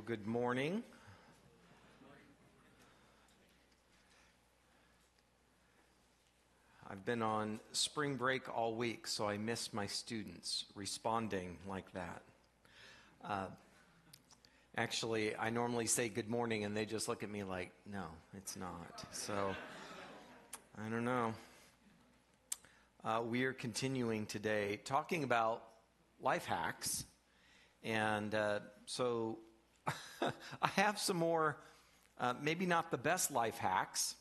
Well, good morning. I've been on spring break all week, so I miss my students responding like that. Uh, actually, I normally say good morning, and they just look at me like, no, it's not. So, I don't know. Uh, we are continuing today talking about life hacks. And uh, so I have some more, uh, maybe not the best life hacks.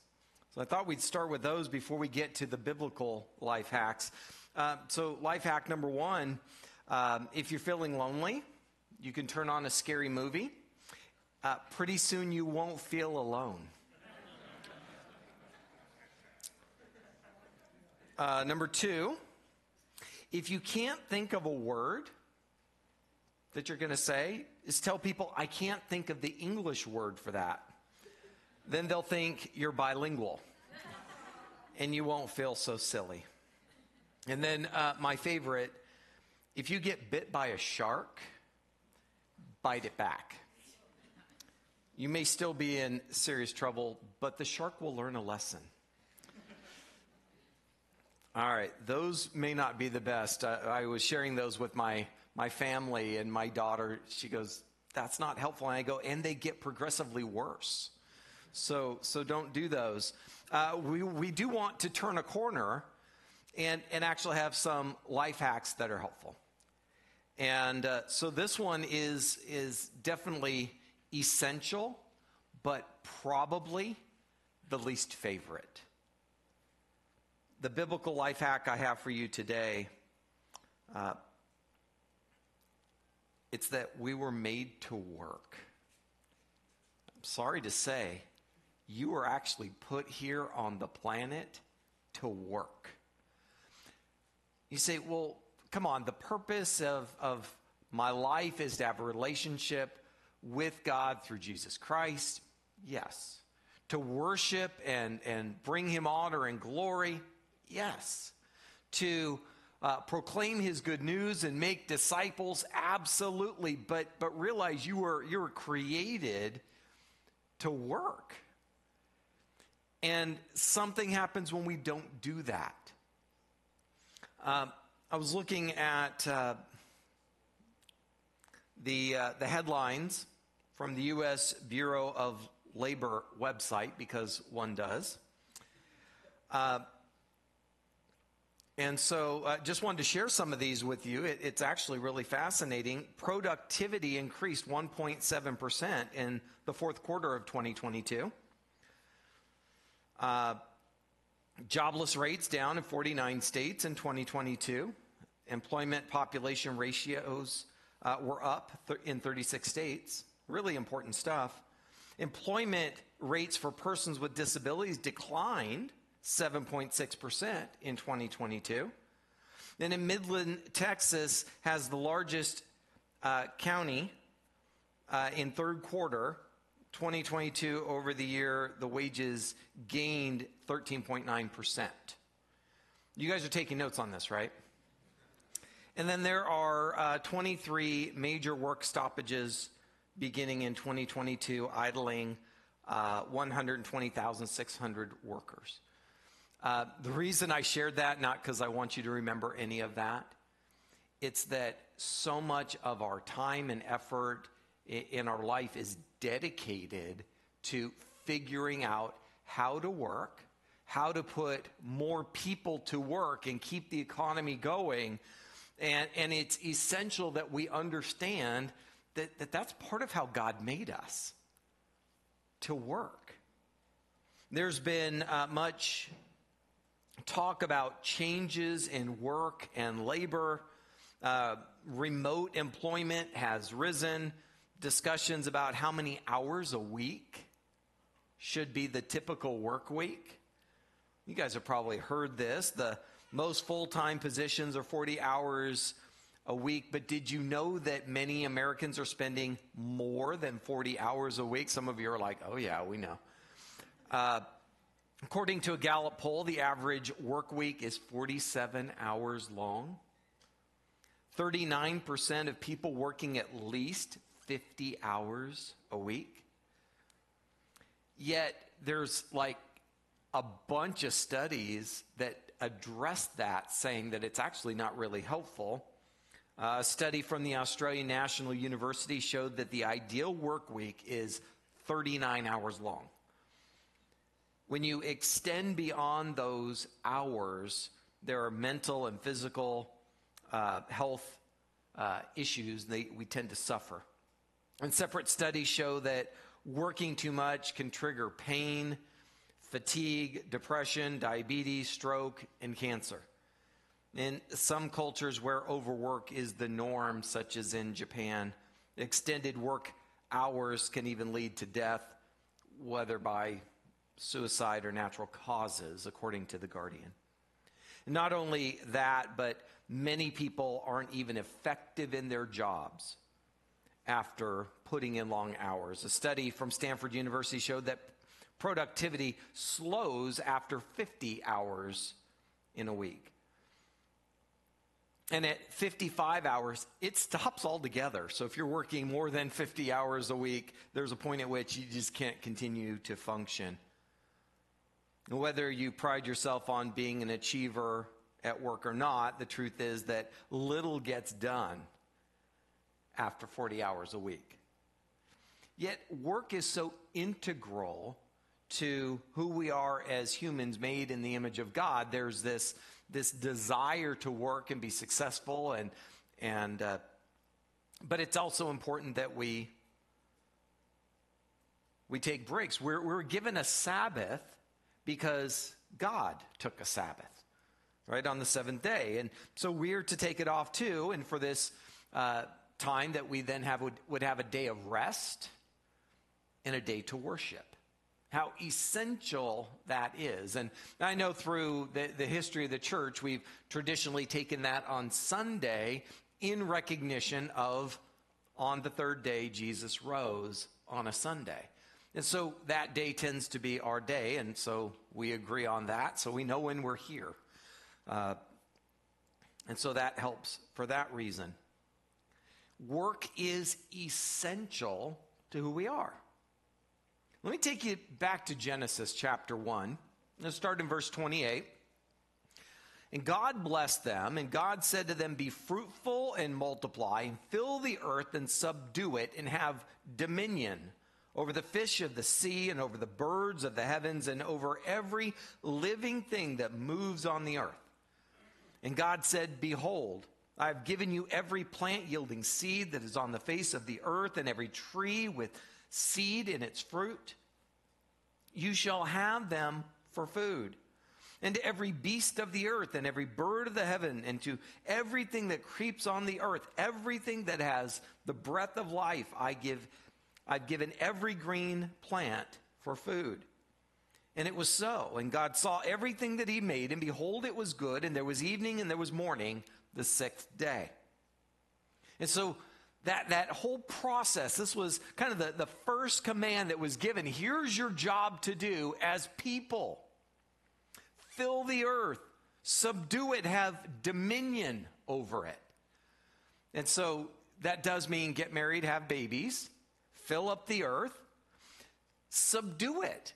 So I thought we'd start with those before we get to the biblical life hacks. Uh, so, life hack number one um, if you're feeling lonely, you can turn on a scary movie. Uh, pretty soon you won't feel alone. Uh, number two, if you can't think of a word, that you're going to say is tell people, I can't think of the English word for that. Then they'll think you're bilingual and you won't feel so silly. And then uh, my favorite if you get bit by a shark, bite it back. You may still be in serious trouble, but the shark will learn a lesson. All right, those may not be the best. Uh, I was sharing those with my my family and my daughter, she goes, that's not helpful. And I go, and they get progressively worse. So, so don't do those. Uh, we, we do want to turn a corner and, and actually have some life hacks that are helpful. And uh, so this one is, is definitely essential, but probably the least favorite. The biblical life hack I have for you today uh, it's that we were made to work. I'm sorry to say, you were actually put here on the planet to work. You say, well, come on, the purpose of, of my life is to have a relationship with God through Jesus Christ. Yes. To worship and, and bring him honor and glory. Yes. To uh, proclaim his good news and make disciples? Absolutely. But but realize you were you were created to work. And something happens when we don't do that. Um, i was looking at uh, the uh, the headlines from the u.s bureau of labor website because one does. Uh, and so, uh, just wanted to share some of these with you. It, it's actually really fascinating. Productivity increased 1.7% in the fourth quarter of 2022. Uh, jobless rates down in 49 states in 2022. Employment population ratios uh, were up th- in 36 states. Really important stuff. Employment rates for persons with disabilities declined 7.6% in 2022. Then in Midland, Texas, has the largest uh, county uh, in third quarter 2022 over the year. The wages gained 13.9%. You guys are taking notes on this, right? And then there are uh, 23 major work stoppages beginning in 2022, idling uh, 120,600 workers. Uh, the reason I shared that, not because I want you to remember any of that, it's that so much of our time and effort in our life is dedicated to figuring out how to work, how to put more people to work and keep the economy going. And, and it's essential that we understand that, that that's part of how God made us to work. There's been uh, much talk about changes in work and labor. Uh, remote employment has risen. Discussions about how many hours a week should be the typical work week. You guys have probably heard this. The most full time positions are 40 hours a week, but did you know that many Americans are spending more than 40 hours a week? Some of you are like, oh, yeah, we know. Uh, According to a Gallup poll, the average work week is 47 hours long. 39% of people working at least 50 hours a week. Yet there's like a bunch of studies that address that, saying that it's actually not really helpful. Uh, a study from the Australian National University showed that the ideal work week is 39 hours long. When you extend beyond those hours, there are mental and physical uh, health uh, issues they, we tend to suffer. And separate studies show that working too much can trigger pain, fatigue, depression, diabetes, stroke, and cancer. In some cultures where overwork is the norm, such as in Japan, extended work hours can even lead to death, whether by suicide or natural causes, according to The Guardian. Not only that, but many people aren't even effective in their jobs after putting in long hours. A study from Stanford University showed that productivity slows after 50 hours in a week. And at 55 hours, it stops altogether. So if you're working more than 50 hours a week, there's a point at which you just can't continue to function. Whether you pride yourself on being an achiever at work or not, the truth is that little gets done after 40 hours a week. Yet work is so integral to who we are as humans made in the image of God. There's this, this desire to work and be successful and, and uh, but it's also important that we we take breaks. We're, we're given a Sabbath because God took a Sabbath, right, on the seventh day. And so we're to take it off too. And for this uh, time that we then have would, would have a day of rest and a day to worship. How essential that is. And I know through the, the history of the church, we've traditionally taken that on Sunday in recognition of on the third day, Jesus rose on a Sunday. And so that day tends to be our day, and so we agree on that, so we know when we're here. Uh, and so that helps for that reason. Work is essential to who we are. Let me take you back to Genesis chapter 1. Let's start in verse 28. And God blessed them, and God said to them, Be fruitful and multiply, and fill the earth and subdue it, and have dominion over the fish of the sea, and over the birds of the heavens, and over every living thing that moves on the earth. And God said, Behold, I have given you every plant yielding seed that is on the face of the earth, and every tree with seed in its fruit. You shall have them for food. And to every beast of the earth, and every bird of the heaven, and to everything that creeps on the earth, everything that has the breath of life, I give I've given every green plant for food. And it was so. And God saw everything that He made, and behold, it was good. And there was evening and there was morning the sixth day. And so that, that whole process, this was kind of the, the first command that was given. Here's your job to do as people fill the earth, subdue it, have dominion over it. And so that does mean get married, have babies fill up the earth, subdue it.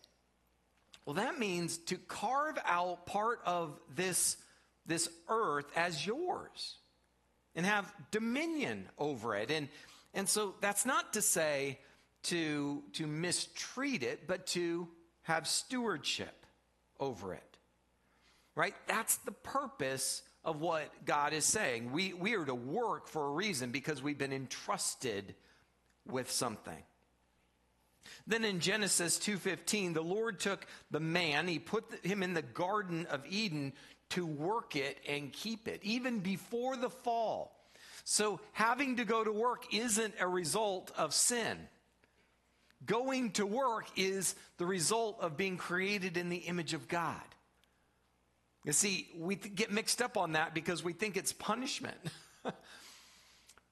Well, that means to carve out part of this, this earth as yours and have dominion over it. And, and so that's not to say to, to mistreat it, but to have stewardship over it. Right? That's the purpose of what God is saying. We, we are to work for a reason because we've been entrusted with something. Then in Genesis 2:15, the Lord took the man, he put him in the garden of Eden to work it and keep it, even before the fall. So having to go to work isn't a result of sin. Going to work is the result of being created in the image of God. You see, we get mixed up on that because we think it's punishment.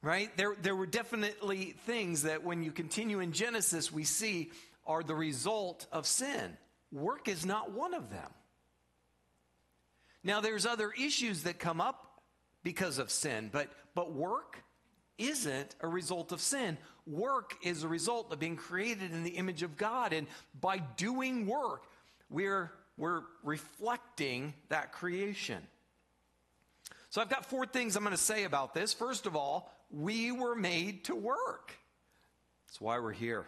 right? There, there were definitely things that when you continue in Genesis, we see are the result of sin. Work is not one of them. Now, there's other issues that come up because of sin, but, but work isn't a result of sin. Work is a result of being created in the image of God. And by doing work, we're, we're reflecting that creation. So I've got four things I'm going to say about this. First of all, we were made to work. That's why we're here.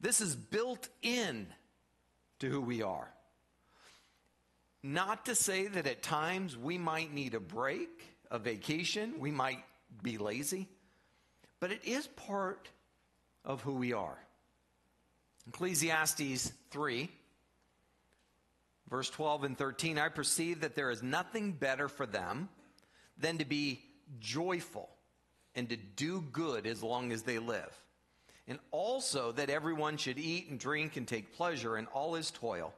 This is built in to who we are. Not to say that at times we might need a break, a vacation, we might be lazy, but it is part of who we are. Ecclesiastes 3, verse 12 and 13 I perceive that there is nothing better for them than to be joyful and to do good as long as they live. And also that everyone should eat and drink and take pleasure in all his toil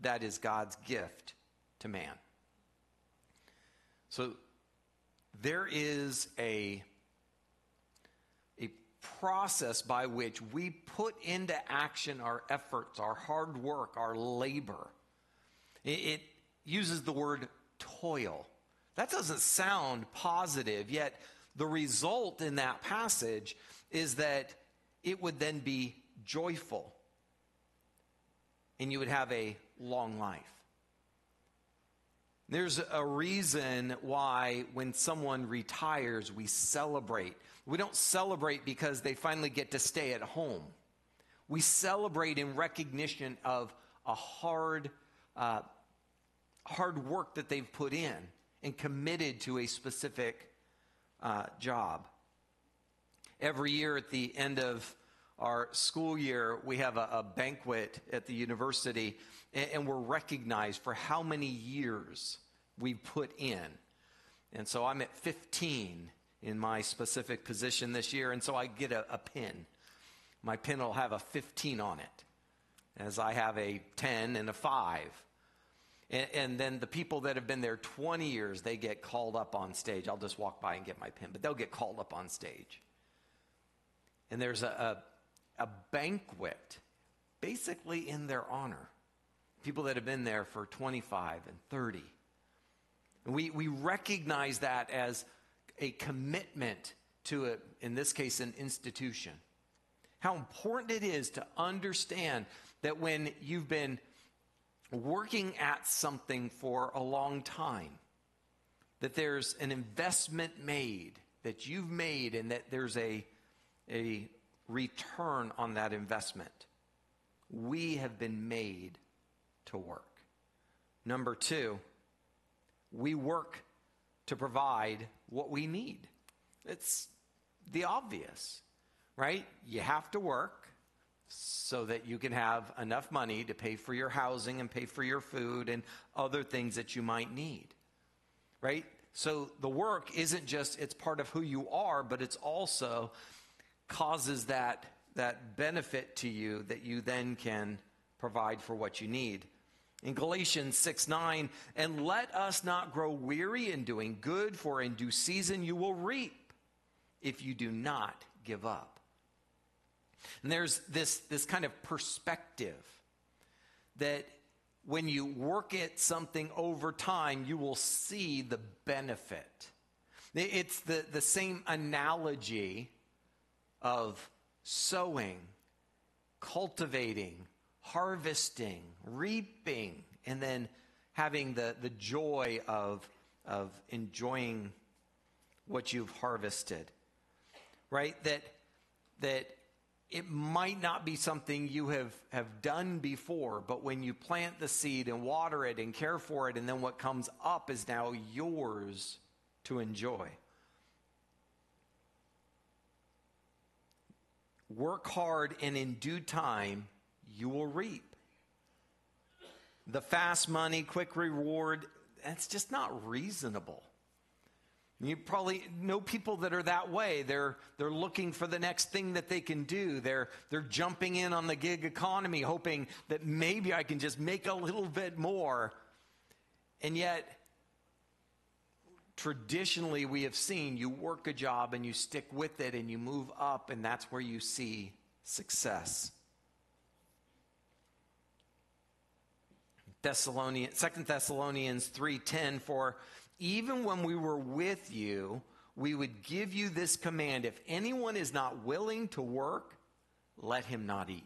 that is God's gift to man. So there is a, a process by which we put into action our efforts, our hard work, our labor. It, it uses the word toil. That doesn't sound positive, yet the result in that passage is that it would then be joyful. And you would have a long life. There's a reason why when someone retires, we celebrate. We don't celebrate because they finally get to stay at home. We celebrate in recognition of a hard, uh, hard work that they've put in and committed to a specific uh, job. Every year at the end of our school year, we have a, a banquet at the university, and, and, we're recognized for how many years we've put in. And so I'm at 15 in my specific position this year, and so I get a, a pin. My pin will have a 15 on it, as I have a 10 and a 5. And, and, then the people that have been there 20 years, they get called up on stage. I'll just walk by and get my pin, but they'll get called up on stage. And there's a, a banquet basically in their honor. People that have been there for 25 and 30. And we, we recognize that as a commitment to, a, in this case, an institution. How important it is to understand that when you've been working at something for a long time, that there's an investment made, that you've made, and that there's a, a return on that investment. We have been made to work. Number two, we work to provide what we need. It's the obvious, right? You have to work so that you can have enough money to pay for your housing and pay for your food and other things that you might need, right? So the work isn't just, it's part of who you are, but it's also causes that, that benefit to you that you then can provide for what you need. In Galatians 6 9, and let us not grow weary in doing good, for in due season you will reap if you do not give up. And there's this, this kind of perspective that when you work at something over time, you will see the benefit. It's the, the same analogy of sowing, cultivating, harvesting, reaping, and then having the, the joy of, of enjoying what you've harvested. Right? That, that it might not be something you have, have done before, but when you plant the seed and water it and care for it, and then what comes up is now yours to enjoy. Work hard, and in due time, you will reap. The fast money, quick reward, that's just not reasonable. You probably know people that are that way. They're, they're looking for the next thing that they can do. They're, they're jumping in on the gig economy, hoping that maybe I can just make a little bit more. And yet, traditionally we have seen you work a job and you stick with it and you move up, and that's where you see success. Thessalonians, 2 Thessalonians 3:10 for even when we were with you we would give you this command if anyone is not willing to work, let him not eat.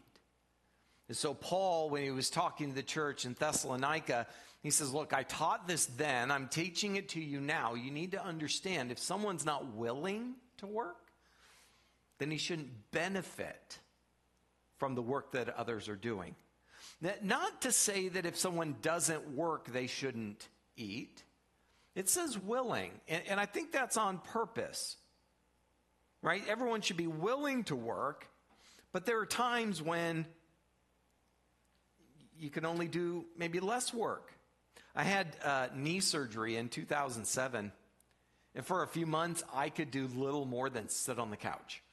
And so, Paul, when he was talking to the church in Thessalonica, he says, Look, I taught this then. I'm teaching it to you now. You need to understand if someone's not willing to work, then he shouldn't benefit from the work that others are doing. Not to say that if someone doesn't work, they shouldn't eat. It says willing, and, and I think that's on purpose, right? Everyone should be willing to work, but there are times when you can only do maybe less work. I had uh, knee surgery in 2007, and for a few months, I could do little more than sit on the couch.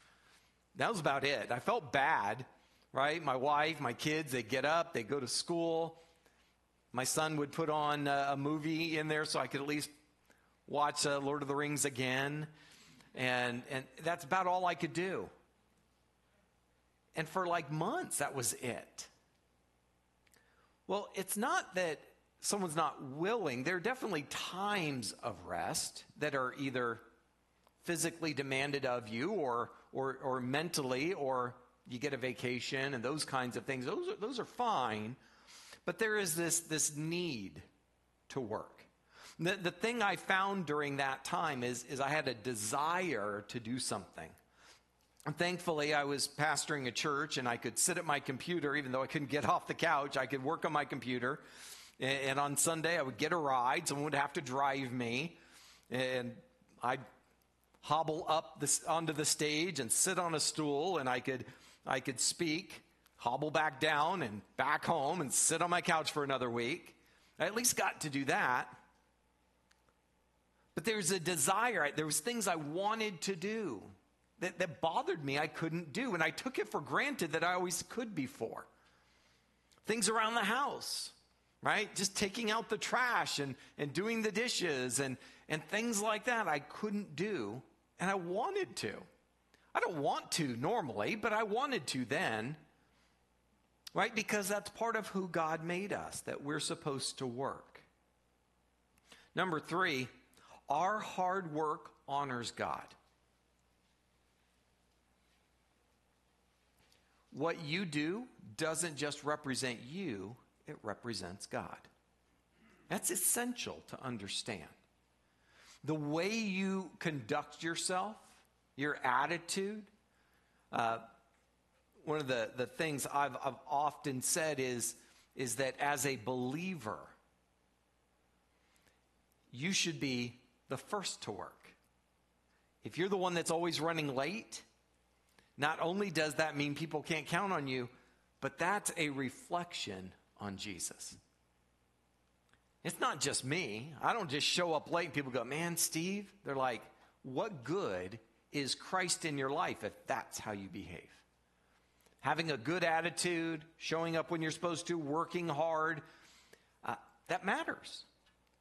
That was about it. I felt bad, right? My wife, my kids, they get up, they go to school. My son would put on a movie in there so I could at least watch uh, Lord of the Rings again. And, and that's about all I could do. And for like months, that was it. Well, it's not that someone's not willing. There are definitely times of rest that are either physically demanded of you or, or, or mentally, or you get a vacation and those kinds of things. Those are, those are fine. But there is this, this need to work. The, the thing I found during that time is, is I had a desire to do something. And thankfully, I was pastoring a church and I could sit at my computer, even though I couldn't get off the couch, I could work on my computer. And, on Sunday, I would get a ride. Someone would have to drive me. And I'd hobble up this, onto the stage and sit on a stool and I could, I could speak, hobble back down and back home and sit on my couch for another week. I at least got to do that. But there's a desire, there was things I wanted to do that, that bothered me I couldn't do. And I took it for granted that I always could before. Things around the house, right? Just taking out the trash and, and doing the dishes and, and things like that I couldn't do. And I wanted to. I don't want to normally, but I wanted to then. Right? Because that's part of who God made us, that we're supposed to work. Number three, our hard work honors God. What you do doesn't just represent you, it represents God. That's essential to understand. The way you conduct yourself, your attitude, uh, one of the, the things I've, I've often said is, is that as a believer, you should be the first to work. If you're the one that's always running late, not only does that mean people can't count on you, but that's a reflection on Jesus. It's not just me. I don't just show up late and people go, man, Steve, they're like, what good is Christ in your life if that's how you behave? Having a good attitude, showing up when you're supposed to, working hard, uh, that matters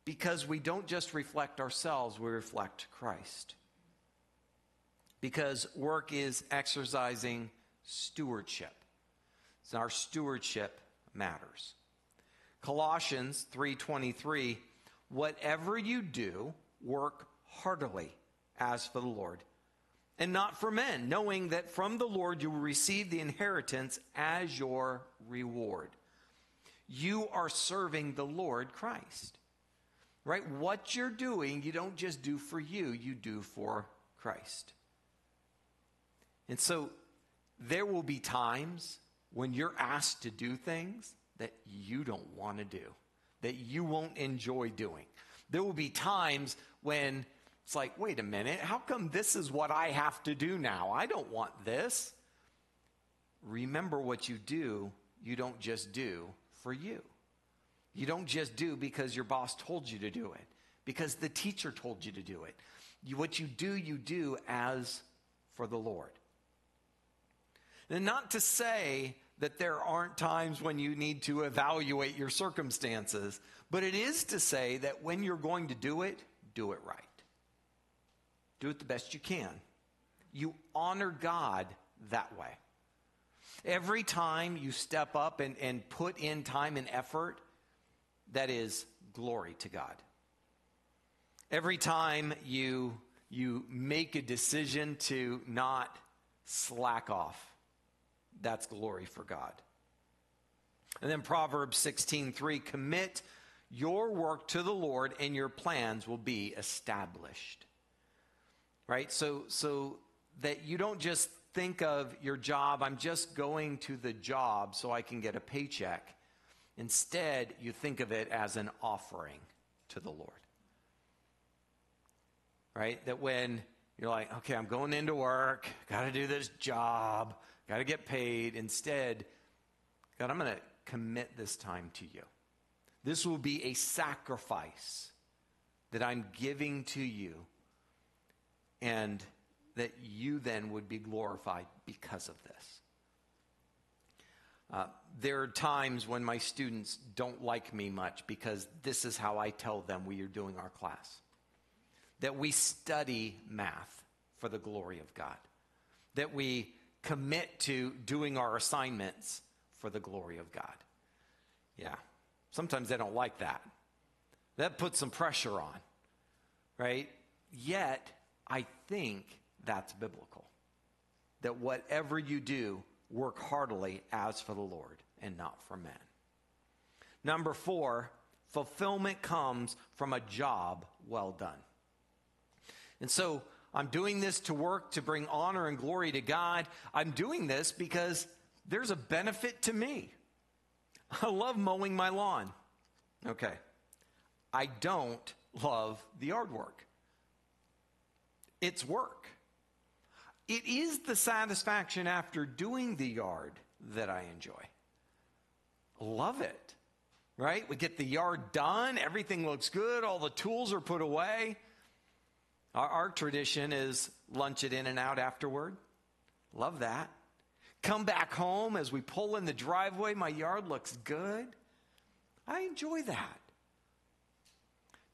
because we don't just reflect ourselves, we reflect Christ because work is exercising stewardship. So our stewardship matters. Colossians 3:23 Whatever you do, work heartily as for the Lord, and not for men, knowing that from the Lord you will receive the inheritance as your reward. You are serving the Lord Christ. Right? What you're doing, you don't just do for you, you do for Christ. And so there will be times when you're asked to do things that you don't want to do, that you won't enjoy doing. There will be times when it's like, wait a minute, how come this is what I have to do now? I don't want this. Remember what you do, you don't just do for you. You don't just do because your boss told you to do it, because the teacher told you to do it. You, what you do, you do as for the Lord. And not to say that there aren't times when you need to evaluate your circumstances, but it is to say that when you're going to do it, do it right. Do it the best you can. You honor God that way. Every time you step up and, and put in time and effort, that is glory to God. Every time you you make a decision to not slack off. That's glory for God. And then Proverbs 16:3 commit your work to the Lord and your plans will be established. Right? So so that you don't just think of your job, I'm just going to the job so I can get a paycheck. Instead, you think of it as an offering to the Lord. Right? That when you're like, okay, I'm going into work, got to do this job, got to get paid. Instead, God, I'm going to commit this time to you. This will be a sacrifice that I'm giving to you, and that you then would be glorified because of this. Uh, there are times when my students don't like me much because this is how I tell them we are doing our class. That we study math for the glory of God. That we commit to doing our assignments for the glory of God. Yeah. Sometimes they don't like that. That puts some pressure on, right? Yet, I think that's biblical. That whatever you do, work heartily as for the Lord and not for men. Number four, fulfillment comes from a job well done. And so I'm doing this to work to bring honor and glory to God. I'm doing this because there's a benefit to me. I love mowing my lawn. Okay. I don't love the yard work. It's work. It is the satisfaction after doing the yard that I enjoy. Love it. Right? We get the yard done, everything looks good, all the tools are put away. Our, our tradition is lunch it In-N-Out afterward. Love that. Come back home as we pull in the driveway, my yard looks good. I enjoy that.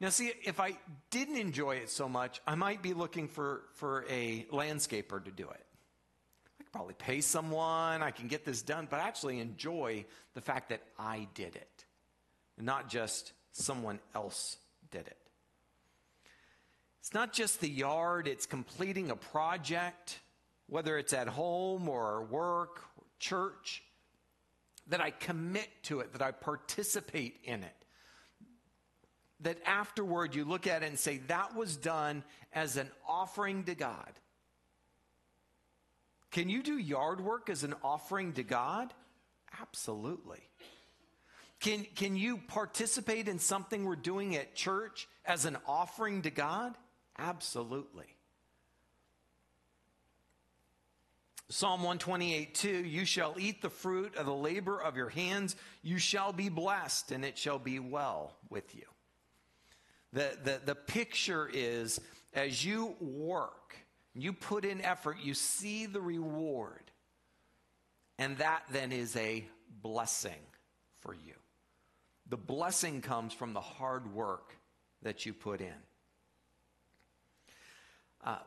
Now, see, if I didn't enjoy it so much, I might be looking for, for a landscaper to do it. I could probably pay someone, I can get this done, but I actually enjoy the fact that I did it, not just someone else did it. It's not just the yard, it's completing a project, whether it's at home or work, or church, that I commit to it, that I participate in it that afterward you look at it and say, that was done as an offering to God. Can you do yard work as an offering to God? Absolutely. Can, can you participate in something we're doing at church as an offering to God? Absolutely. Psalm 128 2 You shall eat the fruit of the labor of your hands, you shall be blessed, and it shall be well with you. The, the, the picture is as you work, you put in effort, you see the reward. And that then is a blessing for you. The blessing comes from the hard work that you put in. Uh,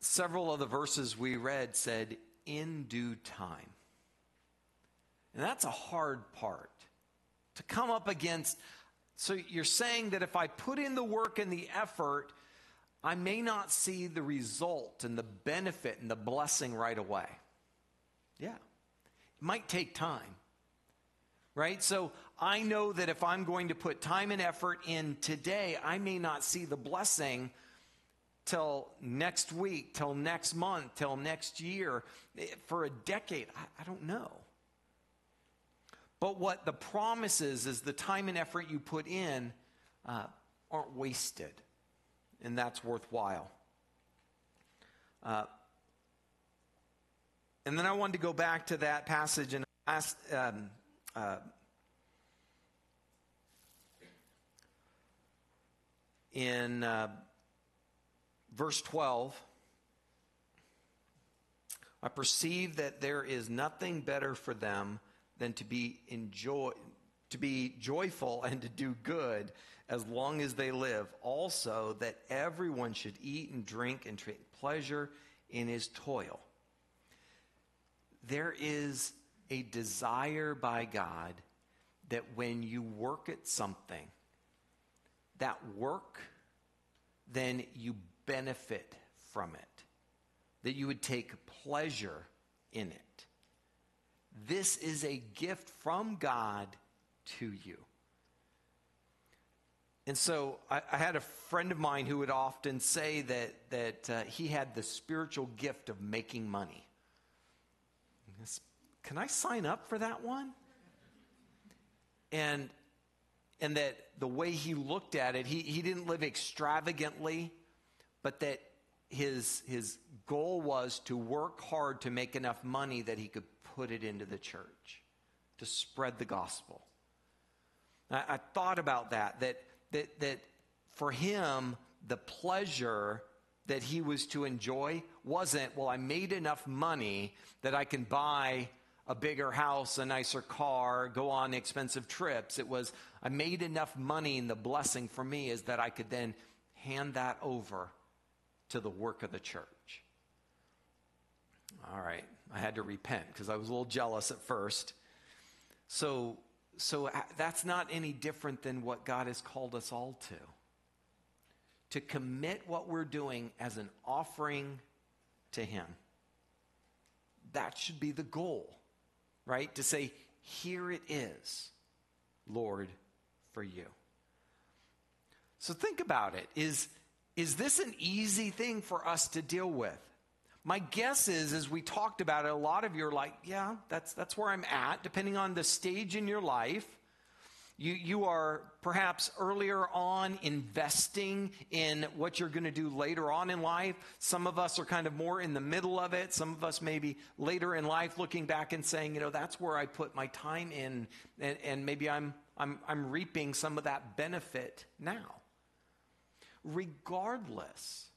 several of the verses we read said, in due time. And that's a hard part. To come up against so you're saying that if I put in the work and the effort, I may not see the result and the benefit and the blessing right away. Yeah. It might take time. Right? So I know that if I'm going to put time and effort in today, I may not see the blessing till next week, till next month, till next year, eh, for a decade. I, I don't know. But what the promise is, is the time and effort you put in uh, aren't wasted, and that's worthwhile. Uh, and then I wanted to go back to that passage and ask. Um, uh, in uh, verse 12, I perceive that there is nothing better for them than to be enjoy to be joyful and to do good as long as they live. Also, that everyone should eat and drink and take pleasure in his toil. There is a desire by God that when you work at something, that work, then you benefit from it, that you would take pleasure in it. This is a gift from God to you. And so I, I, had a friend of mine who would often say that, that uh, he had the spiritual gift of making money. Can I sign up for that one? And, and that the way he looked at it, he, he didn't live extravagantly, but that his, his goal was to work hard to make enough money that he could put it into the church, to spread the gospel. I, I thought about that, that, that, that for him, the pleasure that he was to enjoy wasn't, well, I made enough money that I can buy a bigger house, a nicer car, go on expensive trips. It was, I made enough money, and the blessing for me is that I could then hand that over to the work of the church. All right, I had to repent because I was a little jealous at first. So, so uh, that's not any different than what God has called us all to. To commit what we're doing as an offering to Him. That should be the goal, right? To say, Here it is, Lord, for you. So think about it. Is, is this an easy thing for us to deal with? My guess is, as we talked about it, a lot of you are like, yeah, that's, that's where I'm at, depending on the stage in your life. You, you are perhaps earlier on investing in what you're going to do later on in life. Some of us are kind of more in the middle of it. Some of us maybe later in life looking back and saying, you know, that's where I put my time in, and, and maybe I'm, I'm, I'm reaping some of that benefit now. Regardless,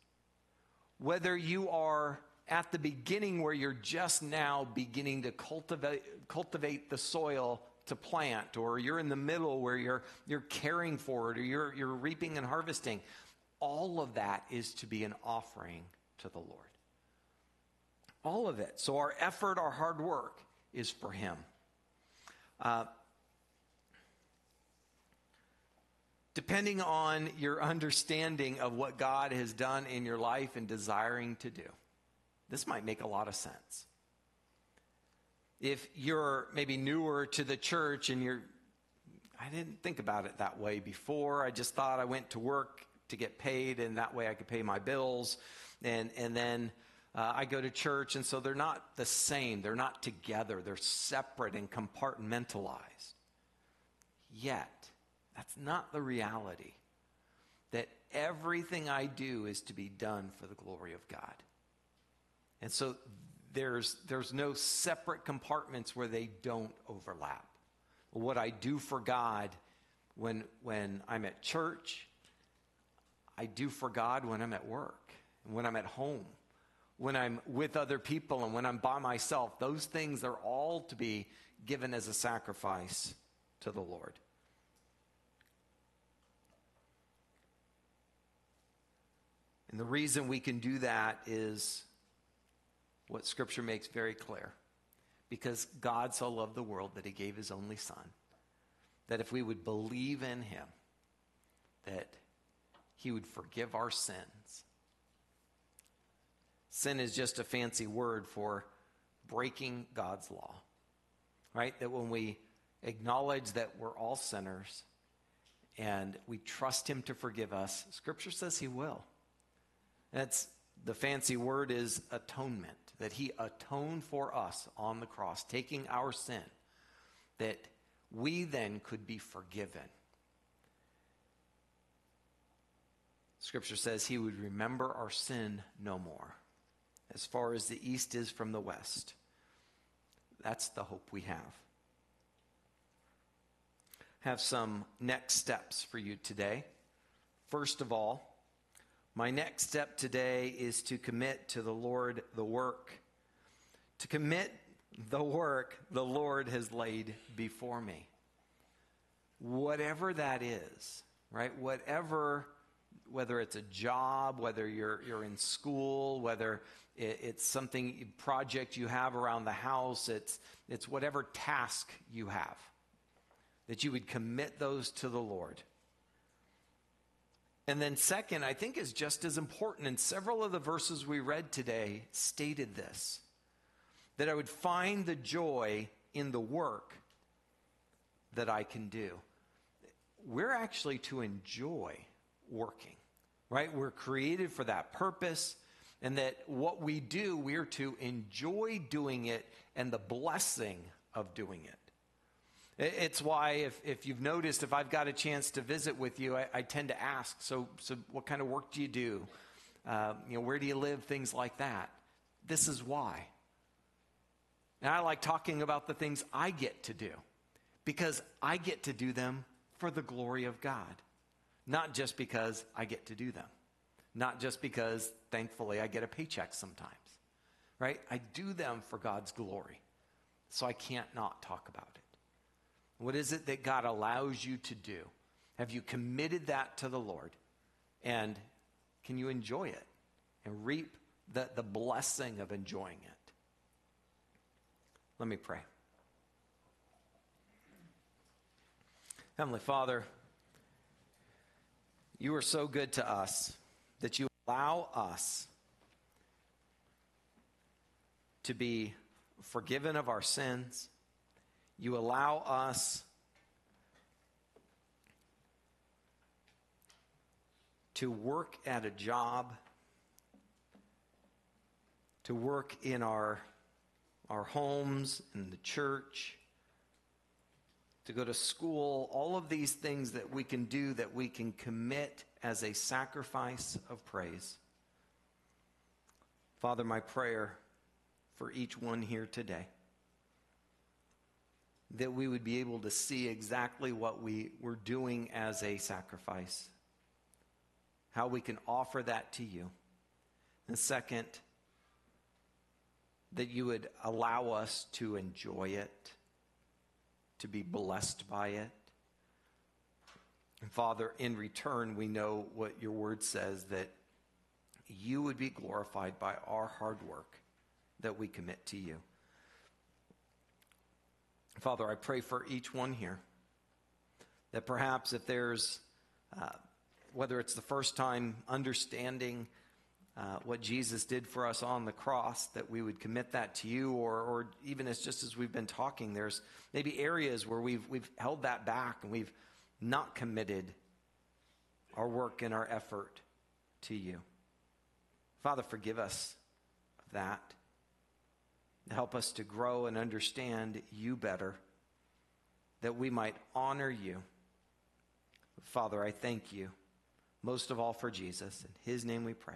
whether you are at the beginning where you're just now beginning to cultivate, cultivate the soil to plant, or you're in the middle where you're, you're caring for it, or you're, you're reaping and harvesting. All of that is to be an offering to the Lord. All of it. So our effort, our hard work is for Him. Uh, depending on your understanding of what God has done in your life and desiring to do. This might make a lot of sense. If you're maybe newer to the church and you're, I didn't think about it that way before. I just thought I went to work to get paid and that way I could pay my bills. And, and then uh, I go to church, and so they're not the same. They're not together. They're separate and compartmentalized. Yet, that's not the reality. That everything I do is to be done for the glory of God. And so there's, there's no separate compartments where they don't overlap. What I do for God when, when I'm at church, I do for God when I'm at work, when I'm at home, when I'm with other people, and when I'm by myself. Those things are all to be given as a sacrifice to the Lord. And the reason we can do that is what Scripture makes very clear. Because God so loved the world that he gave his only Son, that if we would believe in him, that he would forgive our sins. Sin is just a fancy word for breaking God's law, right? That when we acknowledge that we're all sinners and we trust him to forgive us, Scripture says he will. That's the fancy word is atonement that he atoned for us on the cross, taking our sin, that we then could be forgiven. Scripture says he would remember our sin no more, as far as the east is from the west. That's the hope we have. Have some next steps for you today. First of all, my next step today is to commit to the Lord the work. To commit the work the Lord has laid before me. Whatever that is, right? Whatever, whether it's a job, whether you're, you're in school, whether it, it's something, project you have around the house, it's, it's whatever task you have, that you would commit those to the Lord And then, second, I think is just as important, and several of the verses we read today stated this that I would find the joy in the work that I can do. We're actually to enjoy working, right? We're created for that purpose, and that what we do, we're to enjoy doing it and the blessing of doing it. It's why, if, if you've noticed, if I've got a chance to visit with you, I, I tend to ask, so, so what kind of work do you do? Uh, you know, where do you live? Things like that. This is why. And I like talking about the things I get to do because I get to do them for the glory of God, not just because I get to do them, not just because, thankfully, I get a paycheck sometimes, right? I do them for God's glory, so I can't not talk about it. What is it that God allows you to do? Have you committed that to the Lord? And can you enjoy it and reap the, the blessing of enjoying it? Let me pray. Heavenly Father, you are so good to us that you allow us to be forgiven of our sins. You allow us to work at a job, to work in our our homes, in the church, to go to school, all of these things that we can do that we can commit as a sacrifice of praise. Father, my prayer for each one here today that we would be able to see exactly what we were doing as a sacrifice, how we can offer that to you. And second, that you would allow us to enjoy it, to be blessed by it. And Father, in return, we know what your word says that you would be glorified by our hard work that we commit to you. Father, I pray for each one here that perhaps if there's, uh, whether it's the first time understanding uh, what Jesus did for us on the cross, that we would commit that to you, or, or even as just as we've been talking, there's maybe areas where we've, we've held that back and we've not committed our work and our effort to you. Father, forgive us of that. Help us to grow and understand you better, that we might honor you. Father, I thank you most of all for Jesus. In his name we pray.